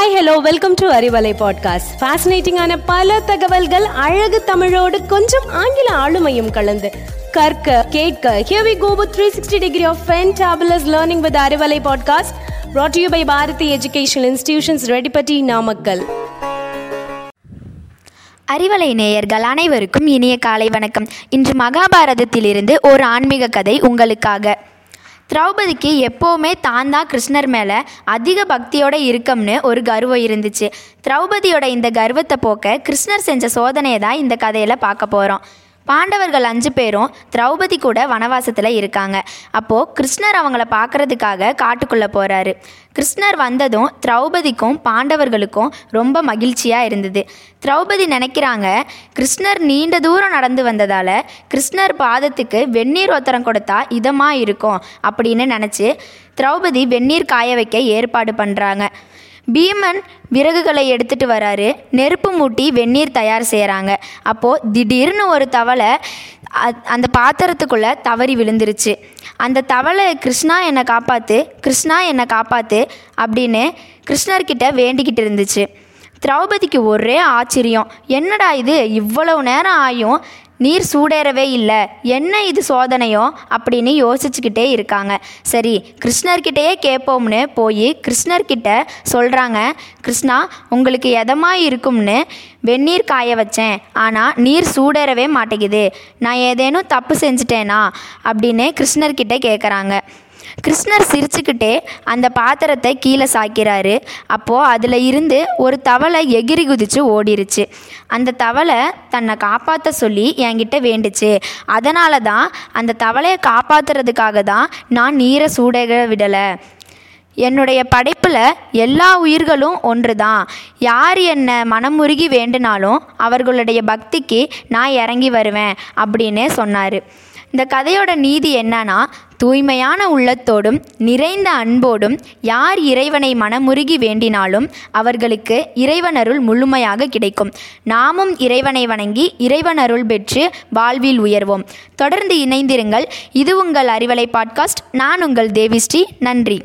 Hi hello welcome to Arivalai podcast ஃபேசினேட்டிங்கான பல தகவல்கள் அழகு தமிழோடு கொஞ்சம் ஆங்கில ஆளுமையும் கலந்து. கற்க கேட்க here we go with 360 degree of fantabulous learning with Arivalai podcast brought to you by Bharathi educational institutions Reddipatti Namakkal Arivalai நேயர்கள் அனைவருக்கும் இனிய காலை வணக்கம். இன்று மகாபாரதத்திலிருந்து ஒரு ஆன்மீக கதை உங்களுக்காக. திரௌபதிக்கு எப்போவுமே தான் தான் கிருஷ்ணர் மேலே அதிக பக்தியோட இருக்கம்னு ஒரு கர்வம் இருந்துச்சு. திரௌபதியோட இந்த கர்வத்தை போக்க கிருஷ்ணர் செஞ்ச சோதனையை தான் இந்த கதையில் பார்க்க போகிறோம் பாண்டவர்கள் அஞ்சு பேரும் திரௌபதி கூட வனவாசத்தில் இருக்காங்க. அப்போது கிருஷ்ணர் அவங்கள பார்க்கறதுக்காக காட்டுக்குள்ளே போகிறாரு கிருஷ்ணர் வந்ததும் திரௌபதிக்கும் பாண்டவர்களுக்கும் ரொம்ப மகிழ்ச்சியாக இருந்தது. திரௌபதி நினைக்கிறாங்க கிருஷ்ணர் நீண்ட தூரம் நடந்து வந்ததால் கிருஷ்ணர் பாதத்துக்கு வெந்நீர் ஒத்தரம் கொடுத்தா இதமாக இருக்கும் அப்படின்னு நினச்சி திரௌபதி வெந்நீர் காய வைக்க ஏற்பாடு பண்ணுறாங்க பீமன் விறகுகளை எடுத்துட்டு வராரு. நெருப்பு மூட்டி வெந்நீர் தயார் செய்கிறாங்க அப்போது திடீர்னு ஒரு தவளை அ- அந்த பாத்திரத்துக்குள்ளே தவறி விழுந்துருச்சு. அந்த தவளை கிருஷ்ணா என்னை காப்பாற்று கிருஷ்ணா என்னை காப்பாற்று அப்படின்னு கிருஷ்ணர்கிட்ட வேண்டிக்கிட்டு இருந்துச்சு. திரௌபதிக்கு ஒரே ஆச்சரியம். என்னடா இது? இவ்வளவு நேரம் ஆயும் நீர் சூடேறவே இல்லை. என்ன இது சோதனையோ? அப்படின்னு யோசிச்சுக்கிட்டே இருக்காங்க. சரி கிருஷ்ணர்கிட்டயே கேட்போம்னு போய் கிருஷ்ணர்கிட்ட சொல்கிறாங்க கிருஷ்ணா உங்களுக்கு எதமாக இருக்கும்னு வெந்நீர் காய வச்சேன். ஆனால் நீர் சூடேறவே மாட்டேங்குது. நான் ஏதேனும் தப்பு செஞ்சுட்டேனா? அப்படின்னு கிருஷ்ணர்கிட்ட கேட்குறாங்க கிருஷ்ணர் சிரிச்சுக்கிட்டே அந்த பாத்திரத்தை கீழே சாய்க்கிறாரு. அப்போது அதில் இருந்து ஒரு தவளை எகிரி குதிச்சு ஓடிருச்சு. அந்த தவளை தன்னை காப்பாற்ற சொல்லி என்கிட்ட வேண்டுச்சு. அதனால தான் அந்த தவளையை காப்பாற்றுறதுக்காக தான் நான் நீரை சூடக விடலை. என்னுடைய படைப்பில் எல்லா உயிர்களும் ஒன்று தான். யார் என்னை மனமுருகி வேண்டுனாலும் அவர்களுடைய பக்திக்கு நான் இறங்கி வருவேன் அப்படின்னு சொன்னார். இந்த கதையோட நீதி என்னன்னா தூய்மையான உள்ளத்தோடும் நிறைந்த அன்போடும் யார் இறைவனை மனமுருகி வேண்டினாலும் அவர்களுக்கு இறைவனருள் முழுமையாக கிடைக்கும். நாமும் இறைவனை வணங்கி இறைவனருள் பெற்று வாழ்வில் உயர்வோம். தொடர்ந்து இணைந்திருங்கள். இது உங்கள் அறிவலை பாட்காஸ்ட். நான் உங்கள் தேவிஸ்ரீ நன்றி.